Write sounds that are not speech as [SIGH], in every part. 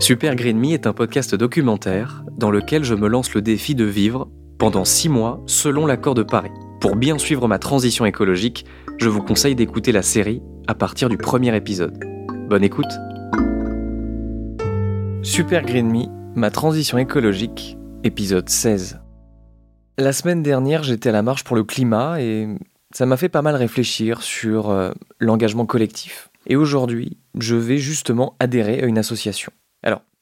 Super Green Me est un podcast documentaire dans lequel je me lance le défi de vivre pendant six mois selon l'accord de Paris. Pour bien suivre ma transition écologique, je vous conseille d'écouter la série à partir du premier épisode. Bonne écoute Super Green Me, ma transition écologique, épisode 16. La semaine dernière, j'étais à la marche pour le climat et ça m'a fait pas mal réfléchir sur euh, l'engagement collectif. Et aujourd'hui, je vais justement adhérer à une association.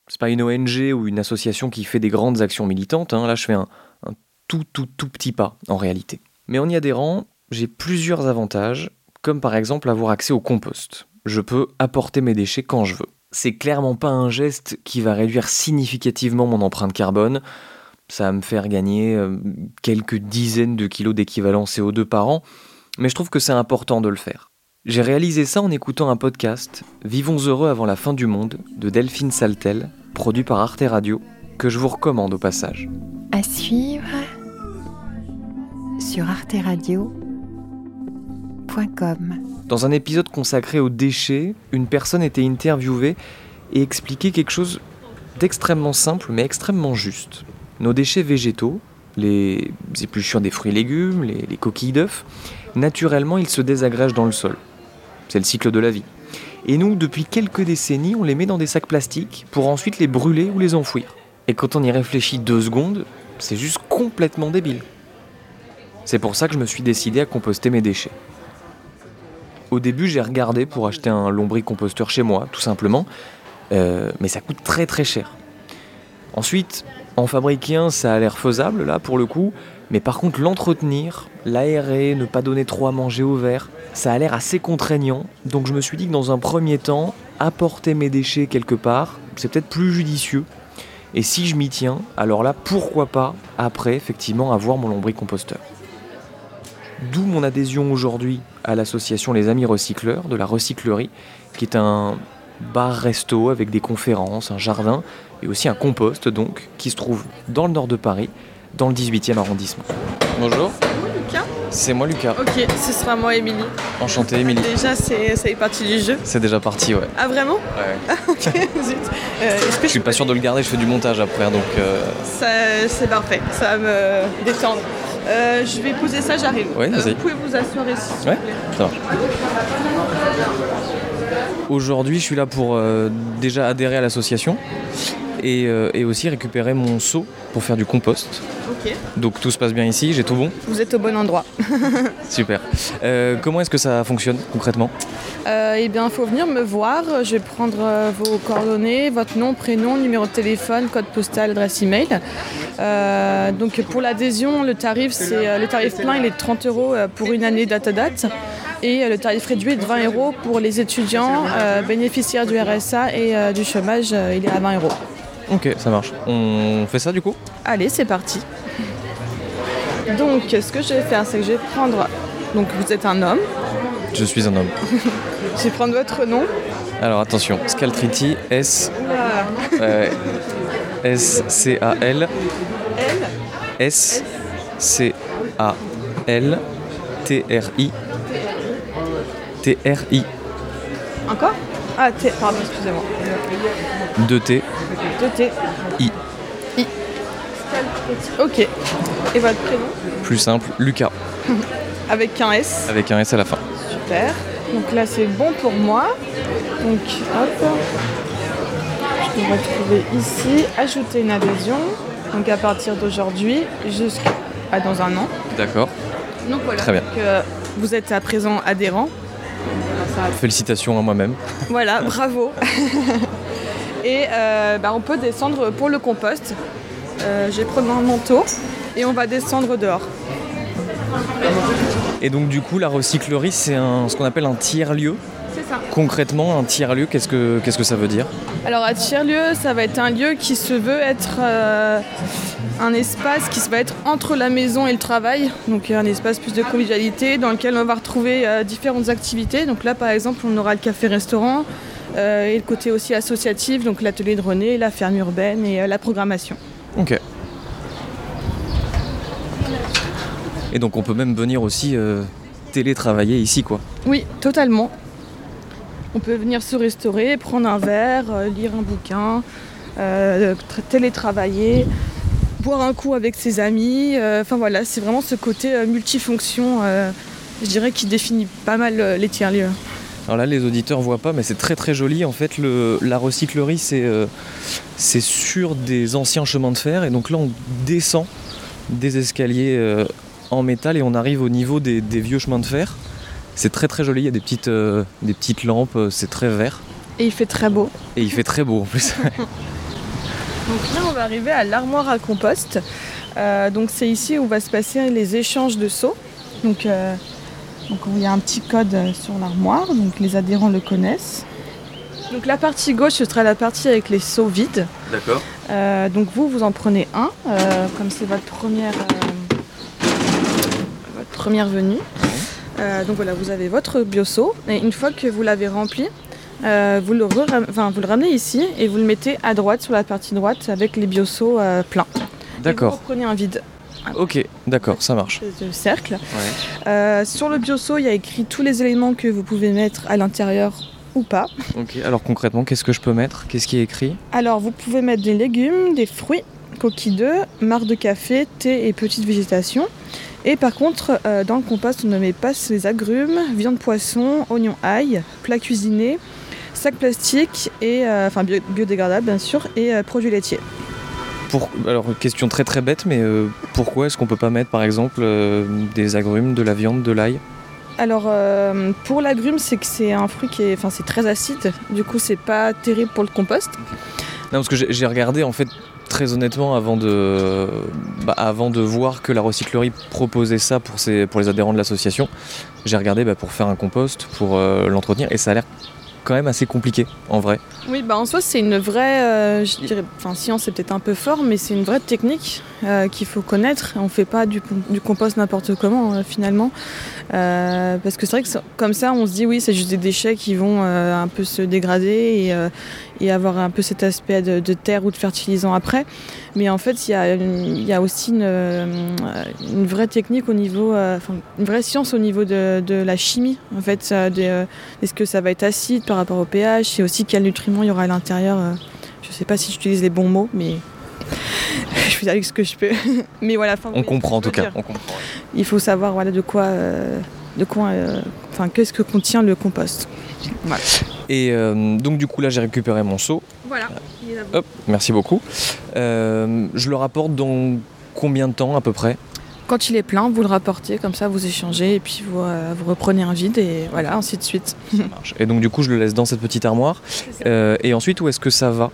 C'est pas une ONG ou une association qui fait des grandes actions militantes, hein. là je fais un, un tout tout tout petit pas en réalité. Mais en y adhérant, j'ai plusieurs avantages, comme par exemple avoir accès au compost. Je peux apporter mes déchets quand je veux. C'est clairement pas un geste qui va réduire significativement mon empreinte carbone. Ça va me faire gagner euh, quelques dizaines de kilos d'équivalent CO2 par an, mais je trouve que c'est important de le faire. J'ai réalisé ça en écoutant un podcast, Vivons heureux avant la fin du monde, de Delphine Saltel, produit par Arte Radio, que je vous recommande au passage. À suivre sur arteradio.com. Dans un épisode consacré aux déchets, une personne était interviewée et expliquait quelque chose d'extrêmement simple mais extrêmement juste. Nos déchets végétaux, les épluchures des fruits et légumes, les, les coquilles d'œufs, naturellement ils se désagrègent dans le sol. C'est le cycle de la vie. Et nous, depuis quelques décennies, on les met dans des sacs plastiques pour ensuite les brûler ou les enfouir. Et quand on y réfléchit deux secondes, c'est juste complètement débile. C'est pour ça que je me suis décidé à composter mes déchets. Au début, j'ai regardé pour acheter un lombricomposteur chez moi, tout simplement, Euh, mais ça coûte très très cher. Ensuite, en fabriquer un, ça a l'air faisable, là, pour le coup, mais par contre, l'entretenir, l'aérer, ne pas donner trop à manger au verre, ça a l'air assez contraignant, donc je me suis dit que dans un premier temps, apporter mes déchets quelque part, c'est peut-être plus judicieux. Et si je m'y tiens, alors là, pourquoi pas, après, effectivement, avoir mon lombricomposteur. D'où mon adhésion aujourd'hui à l'association Les Amis Recycleurs de la Recyclerie, qui est un bar-resto avec des conférences, un jardin et aussi un compost donc, qui se trouve dans le nord de Paris, dans le 18e arrondissement. Bonjour, c'est moi Lucas. Ok, ce sera moi, Émilie. Enchanté [LAUGHS] Émilie. Déjà, c'est, ça fait partie du jeu. C'est déjà parti, ouais. Ah, vraiment ouais. Ok, [LAUGHS] zut. Euh, que Je suis pas sûr de le garder, je fais du montage après, donc... euh, ça, c'est parfait, ça va me détendre. Euh, je vais poser ça, j'arrive. Vas-y. vous pouvez vous asseoir ici, Ouais, ça marche. Aujourd'hui, je suis là pour déjà adhérer à l'association et, et aussi récupérer mon seau pour faire du compost. Donc tout se passe bien ici, j'ai tout bon vous êtes au bon endroit. [LAUGHS] Super. Euh, comment est-ce que ça fonctionne concrètement Euh, eh bien, il faut venir me voir. Je vais prendre euh, vos coordonnées, votre nom, prénom, numéro de téléphone, code postal, adresse email. Donc pour l'adhésion, le tarif, c'est le tarif plein, il est de 30 euros pour une année date à date. Et le tarif réduit est de 20 euros pour les étudiants bénéficiaires du RSA et du chômage, il est à 20 euros. Ok, ça marche. On fait ça du coup? Allez, c'est parti. Donc, ce que je vais faire, c'est que je vais prendre. Donc, vous êtes un homme. Je suis un homme. Je vais prendre votre nom. Alors attention, Scaltriti, S... euh, S-C-A-L... S-C-A-L... T-R-I... T-R-I... Encore Ah, T, pardon, excusez-moi. 2-T... 2T. I. I. Ok. Et votre prénom Plus simple, Lucas, [LAUGHS] Avec un S. avec un S à la fin. Super. Donc là, c'est bon pour moi. Donc, hop. Je vais retrouver ici. Ajouter une adhésion. Donc, à partir d'aujourd'hui jusqu'à dans un an. D'accord. Donc voilà. Très bien. Donc, euh, vous êtes à présent adhérent. Félicitations à moi-même. Voilà, [LAUGHS] bravo. et euh, bah, on peut descendre pour le compost. Euh, je vais prendre un manteau et on va descendre dehors. Et donc du coup, la recyclerie, c'est ce qu'on appelle un tiers-lieu. C'est ça. Concrètement, un tiers-lieu, qu'est-ce que, qu'est-ce que ça veut dire? Alors un tiers-lieu, ça va être un lieu qui se veut être euh, un espace qui va être entre la maison et le travail, donc un espace plus de convivialité dans lequel on va retrouver euh, différentes activités. Donc là par exemple on aura le café-restaurant euh, et le côté aussi associatif, donc l'atelier de René, la ferme urbaine et la programmation. Ok. Et donc on peut même venir aussi euh, télétravailler ici, quoi. Oui, totalement. On peut venir se restaurer, prendre un verre, euh, lire un bouquin, euh, tra- télétravailler, boire un coup avec ses amis. Enfin voilà, c'est vraiment ce côté multifonction, je dirais, qui définit pas mal les tiers-lieux. Alors là, les auditeurs voient pas, mais c'est très très joli. En fait, le, la recyclerie, c'est euh, sur des anciens chemins de fer. Et donc là, on descend des escaliers euh, en métal et on arrive au niveau des, des vieux chemins de fer. C'est très très joli. Il y a des petites, euh, des petites lampes, euh, c'est très vert. Et il fait très beau. Et il fait très beau en plus. [LAUGHS] Donc là, on va arriver à l'armoire à compost. Euh, donc c'est ici où va se passer les échanges de seaux. Donc, euh, donc il y a un petit code sur l'armoire, donc les adhérents le connaissent. Donc la partie gauche, ce sera la partie avec les seaux vides. D'accord. Euh, donc vous, vous en prenez un, euh, comme c'est votre première, euh, première venue. Euh, donc voilà, vous avez votre bioseau et une fois que vous l'avez rempli, euh, vous, le re- enfin, vous le ramenez ici et vous le mettez à droite sur la partie droite avec les bioseaux euh, pleins. Et vous D'accord. reprenez un vide, Ok, d'accord, ça marche. de cercle. Sur le bioseau, il y a écrit tous les éléments que vous pouvez mettre à l'intérieur ou pas. Ok, alors concrètement, qu'est-ce que je peux mettre? Qu'est-ce qui est écrit? Alors, vous pouvez mettre des légumes, des fruits, coquilles d'œufs, marc de café, thé et petite végétation. Et par contre, euh, dans le compost, on ne met pas les agrumes, viande poisson, oignons ail, plats cuisinés, sacs plastiques et euh, enfin bio- biodégradables bien sûr et euh, produits laitiers. Pour, alors, question très très bête, mais pourquoi est-ce qu'on peut pas mettre par exemple des agrumes, de la viande, de l'ail? Alors euh, pour l'agrume, c'est que c'est un fruit qui est, enfin c'est très acide. Du coup, c'est pas terrible pour le compost. Non, parce que j'ai regardé en fait très honnêtement avant de, bah, avant de voir que la recyclerie proposait ça pour, les adhérents de l'association. J'ai regardé bah, pour faire un compost, pour euh, l'entretenir, et ça a l'air quand même assez compliqué en vrai. Oui, bah en soi, c'est une vraie, euh, je dirais, enfin science, c'est peut-être un peu fort, mais c'est une vraie technique euh, qu'il faut connaître. On fait pas du, compost n'importe comment finalement, parce que c'est vrai que comme ça, on se dit oui, c'est juste des déchets qui vont un peu se dégrader et, et avoir un peu cet aspect de, de terre ou de fertilisant après. Mais en fait, il y a, y aussi une, euh, une vraie technique au niveau, euh, une vraie science au niveau de, de la chimie. En fait, euh, est-ce que ça va être acide par rapport au pH et aussi quels nutriments il y aura à l'intérieur. euh, Je sais pas si j'utilise les bons mots, mais [LAUGHS] je fais avec ce que je peux. [LAUGHS] mais voilà. On oui, comprend en tout cas. dire. On comprend. Il faut savoir voilà de quoi, de quoi, enfin qu'est-ce que contient le compost. Et euh, donc du coup là j'ai récupéré mon seau. Voilà. Hop, merci beaucoup. Euh, je le rapporte dans combien de temps à peu près? Quand il est plein, vous le rapportez, comme ça vous échangez et puis vous, euh, vous reprenez un vide et voilà, ainsi de suite. Et donc du coup je le laisse dans cette petite armoire. Euh, et ensuite où est-ce que ça va?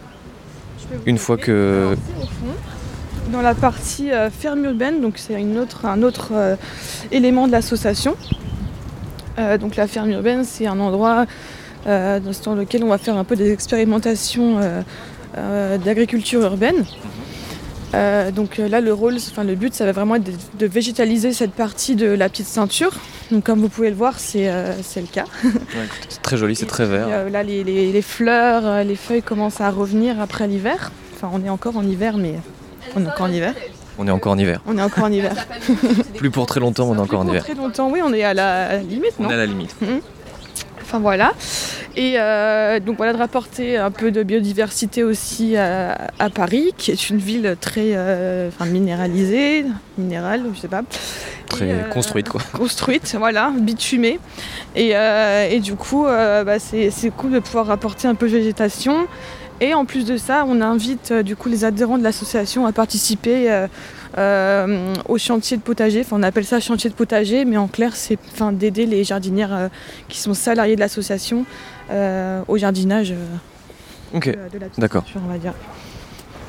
Une fois que... Au fond, Dans la partie euh, ferme urbaine, donc c'est une autre, un autre euh, élément de l'association. Euh, donc la ferme urbaine, c'est un endroit euh, dans lequel on va faire un peu des expérimentations euh, d'agriculture urbaine. Euh, donc là, le rôle, enfin le but, ça va vraiment être de, de végétaliser cette partie de la petite ceinture. Donc comme vous pouvez le voir, c'est le cas. C'est très joli, c'est [LAUGHS] très vert. là, les, les- les fleurs, les feuilles commencent à revenir après l'hiver. Enfin, on est encore en hiver, mais on est encore en hiver. On est encore en hiver. On est encore en hiver. Plus pour très longtemps, on est encore en Pour hiver. Très longtemps, oui, on est à la, à la limite, On non est à la limite. Enfin voilà. Et euh, donc voilà de rapporter un peu de biodiversité aussi à, à Paris, qui est une ville très euh, enfin, minéralisée, minérale, je sais pas. Très Et, euh, construite quoi. construite, voilà, bitumée. Et, euh, et du coup, euh, bah, c'est c'est cool de pouvoir rapporter un peu de végétation. Et en plus de ça, on invite euh, du coup les adhérents de l'association à participer euh, euh, au chantier de potager. Enfin, on appelle ça chantier de potager, mais en clair, c'est enfin, d'aider les jardinières qui sont salariés de l'association au jardinage euh, Ok. de, de la d'accord. culture, on va dire.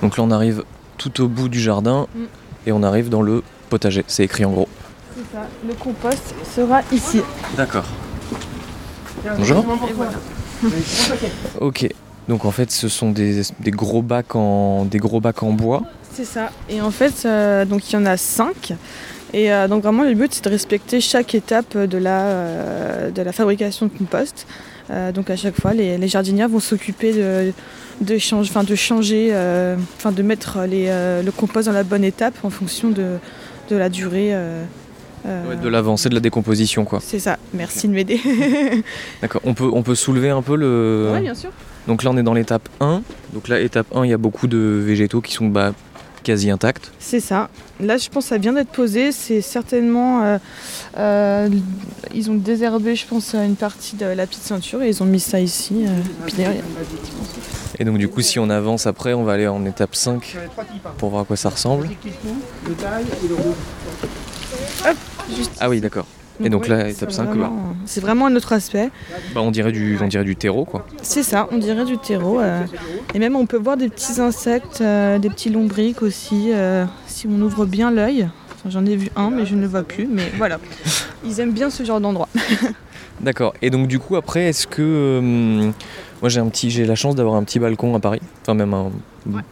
Donc là on arrive tout au bout du jardin Mm. et on arrive dans le potager. C'est écrit en gros. C'est ça. Le compost sera ici. D'accord. Bonjour. Ok. Donc en fait, ce sont des, gros bacs en des gros bacs en bois. C'est ça. Et en fait, euh, donc il y en a cinq. Et euh, donc vraiment, le but, c'est de respecter chaque étape de la, euh, de la fabrication de compost. Donc à chaque fois, les, jardinières vont s'occuper de, de, changer, enfin, de mettre le compost dans la bonne étape en fonction de, de la durée. Euh, Ouais, de l'avancée de la décomposition, quoi. C'est ça. Merci de m'aider. [LAUGHS] D'accord. On peut, on peut soulever un peu le. Oui, bien sûr. Donc là, on est dans l'étape 1. Donc là, étape 1, il y a beaucoup de végétaux qui sont bah, quasi intacts. C'est ça. Là, je pense que ça vient d'être posé. C'est certainement. euh, euh, ils ont désherbé, je pense, une partie de la petite ceinture et ils ont mis ça ici. euh, Et donc, du coup, si on avance après, on va aller en étape 5 pour voir à quoi ça ressemble. Ah oui, d'accord. Et donc là, étape c'est 5, vraiment- C'est vraiment un autre aspect. Bah, on, dirait du, on dirait du terreau, quoi. C'est ça, on dirait du terreau. euh, et même, on peut voir des petits insectes, euh, des petits lombriques aussi, euh, si on ouvre bien l'œil. Enfin, J'en ai vu un, mais je ne le vois plus. Mais voilà, ils aiment bien ce genre d'endroit. [LAUGHS] D'accord. Et donc, du coup, après, est-ce que. Moi, j'ai un petit, j'ai la chance d'avoir un petit balcon à Paris. Enfin, même un,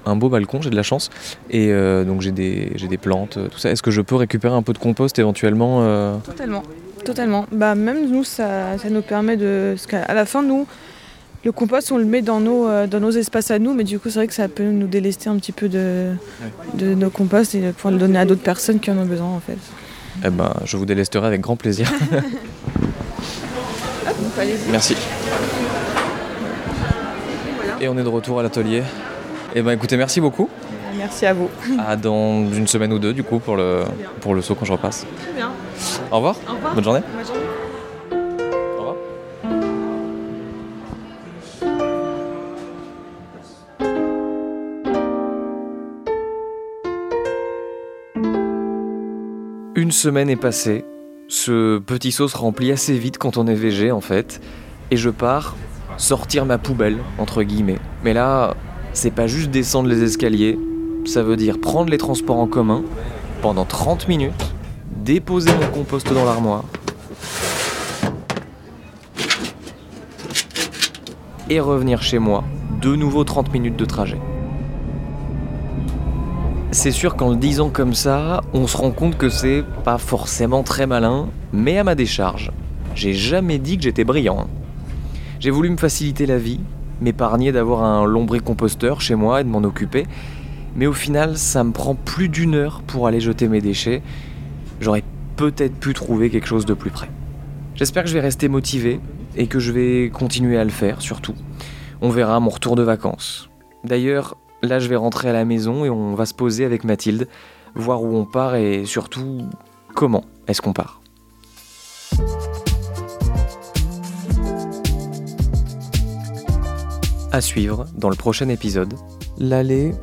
un beau balcon, j'ai de la chance. Et euh, donc, j'ai des, j'ai des plantes, euh, tout ça. Est-ce que je peux récupérer un peu de compost éventuellement euh, Totalement, totalement. Bah même nous, ça, ça nous permet de. Parce qu'à la fin, nous, le compost, on le met dans nos, euh, dans nos espaces à nous, mais du coup, c'est vrai que ça peut nous délester un petit peu de, de nos composts et de pouvoir le donner à d'autres personnes qui en ont besoin, en fait. Eh ben, je vous délesterai avec grand plaisir. [LAUGHS] Merci. Et on est de retour à l'atelier. Eh ben, écoutez, merci beaucoup. Merci à vous. À dans une semaine ou deux, du coup, pour le, pour le saut quand je repasse. Très bien. Au revoir. Au revoir. Bonne journée. Bonne journée. Au revoir. Une semaine est passée. Ce petit seau se remplit assez vite quand on est végé en fait. Et je pars sortir ma poubelle, entre guillemets. Mais là, c'est pas juste descendre les escaliers. Ça veut dire prendre les transports en commun pendant 30 minutes, déposer mon compost dans l'armoire, et revenir chez moi. De nouveau 30 minutes de trajet. C'est sûr qu'en le disant comme ça, on se rend compte que c'est pas forcément très malin, mais à ma décharge. J'ai jamais dit que j'étais brillant. J'ai voulu me faciliter la vie, m'épargner d'avoir un lombricomposteur chez moi et de m'en occuper, mais au final, ça me prend plus d'une heure pour aller jeter mes déchets. J'aurais peut-être pu trouver quelque chose de plus près. J'espère que je vais rester motivé et que je vais continuer à le faire surtout. On verra mon retour de vacances. D'ailleurs, là je vais rentrer à la maison et on va se poser avec Mathilde, voir où on part et surtout comment est-ce qu'on part. À suivre dans le prochain épisode. L'aller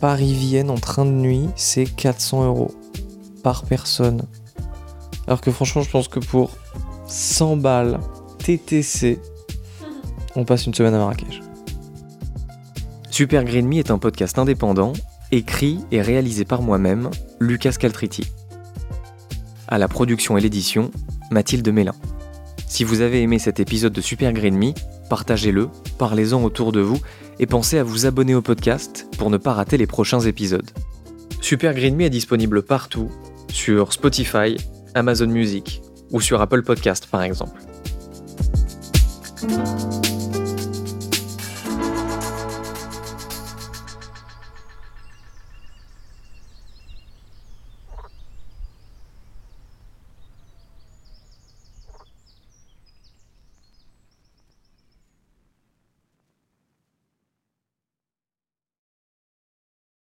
Paris-Vienne en train de nuit, c'est 400 euros par personne. Alors que franchement, je pense que pour 100 balles TTC, on passe une semaine à Marrakech. Super Green Me est un podcast indépendant, écrit et réalisé par moi-même, Lucas Caltriti. À la production et l'édition, Mathilde Mélin. Si vous avez aimé cet épisode de Super Green Me, partagez-le, parlez-en autour de vous et pensez à vous abonner au podcast pour ne pas rater les prochains épisodes. Super Green Me est disponible partout, sur Spotify, Amazon Music ou sur Apple Podcast par exemple.